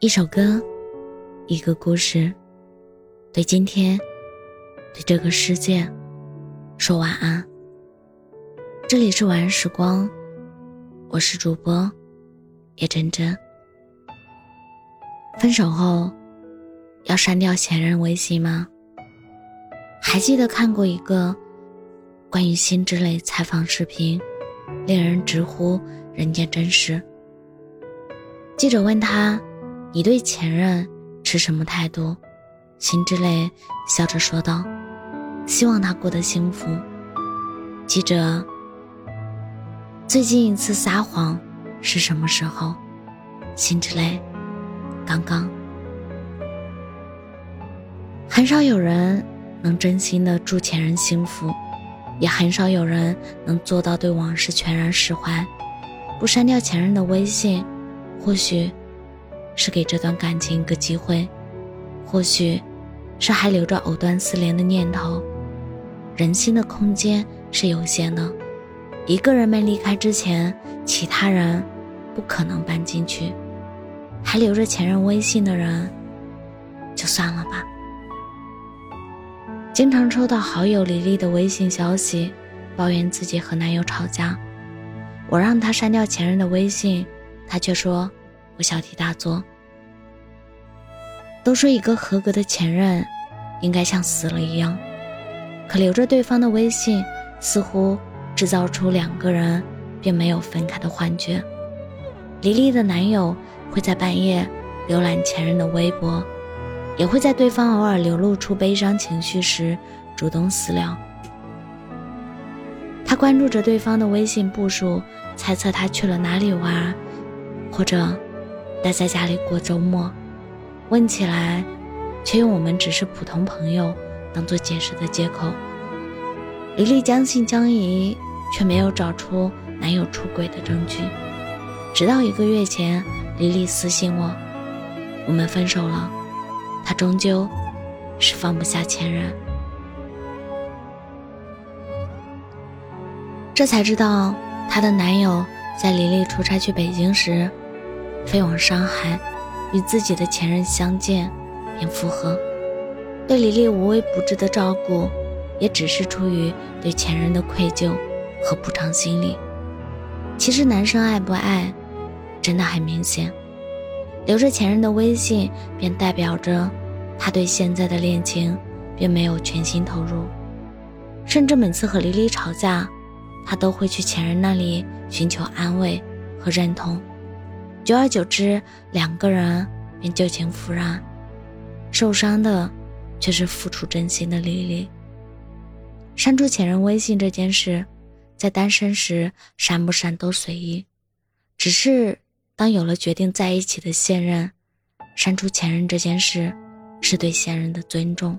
一首歌，一个故事，对今天，对这个世界，说晚安。这里是晚安时光，我是主播叶真真。分手后，要删掉前任微信吗？还记得看过一个关于辛芷蕾采访视频，令人直呼人间真实。记者问他。你对前任持什么态度？辛芷蕾笑着说道：“希望他过得幸福。”记者：“最近一次撒谎是什么时候？”辛芷蕾：“刚刚。”很少有人能真心的祝前任幸福，也很少有人能做到对往事全然释怀，不删掉前任的微信，或许。是给这段感情一个机会，或许，是还留着藕断丝连的念头。人心的空间是有限的，一个人没离开之前，其他人不可能搬进去。还留着前任微信的人，就算了吧。经常收到好友李丽的微信消息，抱怨自己和男友吵架，我让她删掉前任的微信，她却说。我小题大做。都说一个合格的前任，应该像死了一样，可留着对方的微信，似乎制造出两个人并没有分开的幻觉。黎黎的男友会在半夜浏览前任的微博，也会在对方偶尔流露出悲伤情绪时主动私聊。他关注着对方的微信步数，猜测他去了哪里玩，或者。待在家里过周末，问起来，却用我们只是普通朋友当做解释的借口。黎黎将信将疑，却没有找出男友出轨的证据。直到一个月前，黎黎私信我，我们分手了。她终究是放不下前任，这才知道她的男友在黎黎出差去北京时。飞往上海，与自己的前任相见，并复合。对李丽无微不至的照顾，也只是出于对前任的愧疚和补偿心理。其实男生爱不爱，真的很明显。留着前任的微信，便代表着他对现在的恋情并没有全心投入。甚至每次和李丽吵架，他都会去前任那里寻求安慰和认同。久而久之，两个人便旧情复燃，受伤的却是付出真心的丽丽。删除前任微信这件事，在单身时删不删都随意，只是当有了决定在一起的现任，删除前任这件事，是对现任的尊重，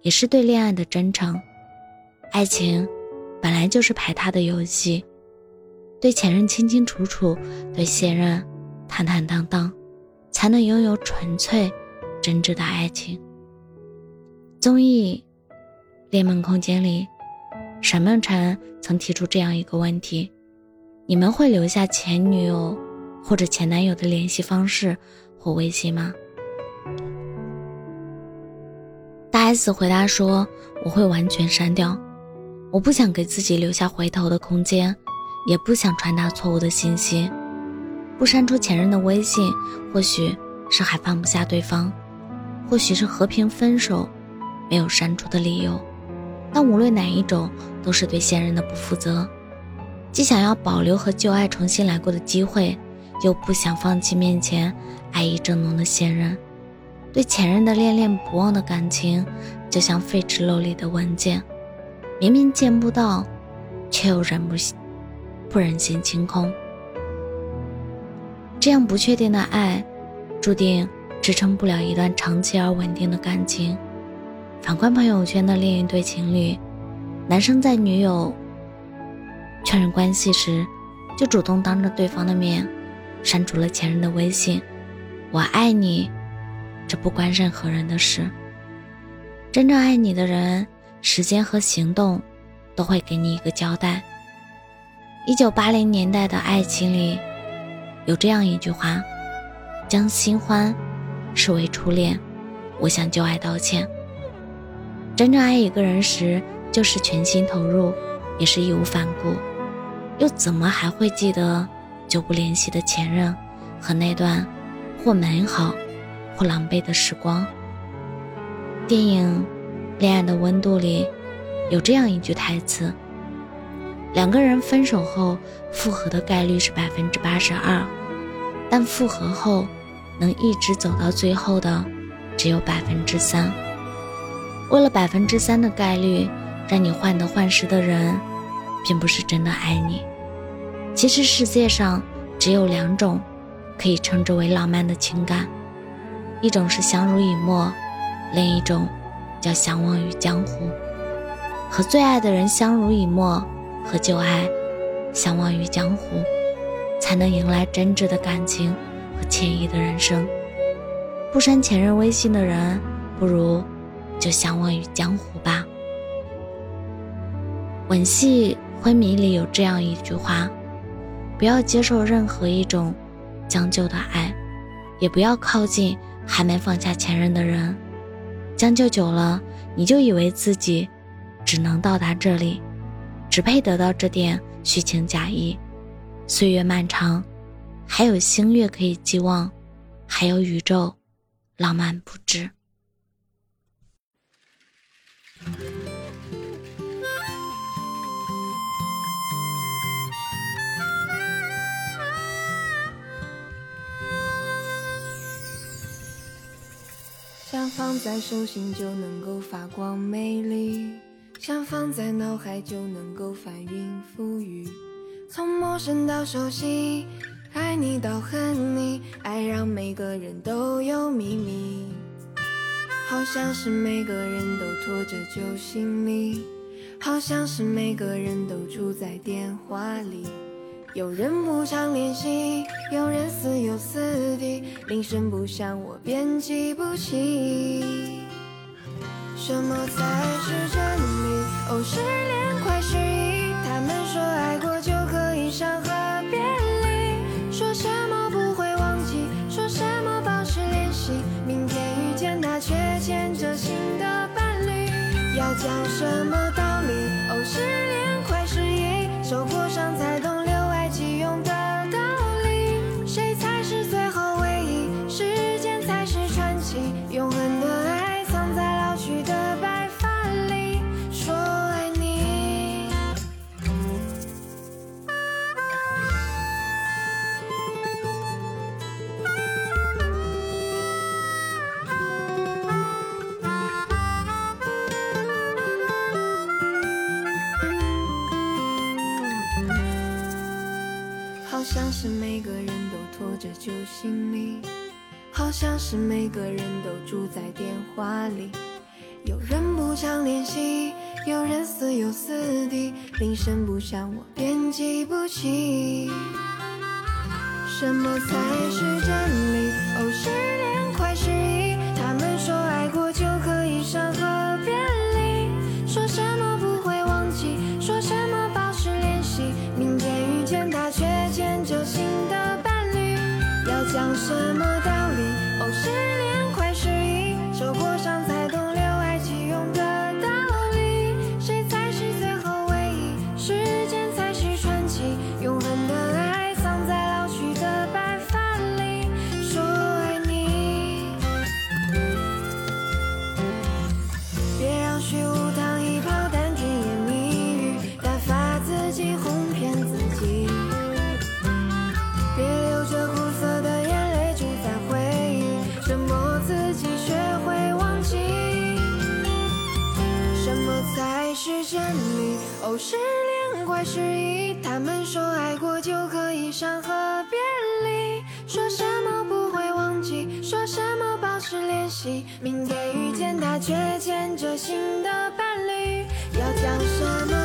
也是对恋爱的真诚。爱情本来就是排他的游戏，对前任清清楚楚，对现任。坦坦荡荡，才能拥有纯粹、真挚的爱情。综艺《恋梦空间》里，沈梦辰曾提出这样一个问题：你们会留下前女友或者前男友的联系方式或微信吗？大 S 回答说：“我会完全删掉，我不想给自己留下回头的空间，也不想传达错误的信息。”不删除前任的微信，或许是还放不下对方，或许是和平分手没有删除的理由。但无论哪一种，都是对现任的不负责。既想要保留和旧爱重新来过的机会，又不想放弃面前爱意正浓的现任。对前任的恋恋不忘的感情，就像废纸篓里的文件，明明见不到，却又忍不不忍心清空。这样不确定的爱，注定支撑不了一段长期而稳定的感情。反观朋友圈的另一对情侣，男生在女友确认关系时，就主动当着对方的面删除了前任的微信。我爱你，这不关任何人的事。真正爱你的人，时间和行动都会给你一个交代。一九八零年代的爱情里。有这样一句话：将新欢视为初恋，我向旧爱道歉。真正爱一个人时，就是全心投入，也是义无反顾，又怎么还会记得久不联系的前任和那段或美好或狼狈的时光？电影《恋爱的温度》里有这样一句台词：两个人分手后复合的概率是百分之八十二，但复合后能一直走到最后的只有百分之三。为了百分之三的概率让你患得患失的人，并不是真的爱你。其实世界上只有两种可以称之为浪漫的情感，一种是相濡以沫。另一种叫相忘于江湖，和最爱的人相濡以沫，和旧爱相忘于江湖，才能迎来真挚的感情和惬意的人生。不删前任微信的人，不如就相忘于江湖吧。《吻戏昏迷》里有这样一句话：不要接受任何一种将就的爱，也不要靠近还没放下前任的人。将就久了，你就以为自己只能到达这里，只配得到这点虚情假意。岁月漫长，还有星月可以寄望，还有宇宙浪漫不止。想放在手心就能够发光美丽，想放在脑海就能够翻云覆雨。从陌生到熟悉，爱你到恨你，爱让每个人都有秘密。好像是每个人都拖着旧行李，好像是每个人都住在电话里。有人不常联系，有人似有似地，铃声不响，我便记不起。什么才是真理？哦，失恋快失忆。他们说爱过讲什么道理？哦，失像是每个人都拖着旧行李，好像是每个人都住在电话里。有人不常联系，有人似有似地，铃声不响我便记不起。什么才是真理？哦，失恋快失忆。他们说爱过就可以伤什么就可以伤和别离，说什么不会忘记，说什么保持联系。明天遇见他，却牵着新的伴侣，要讲什么？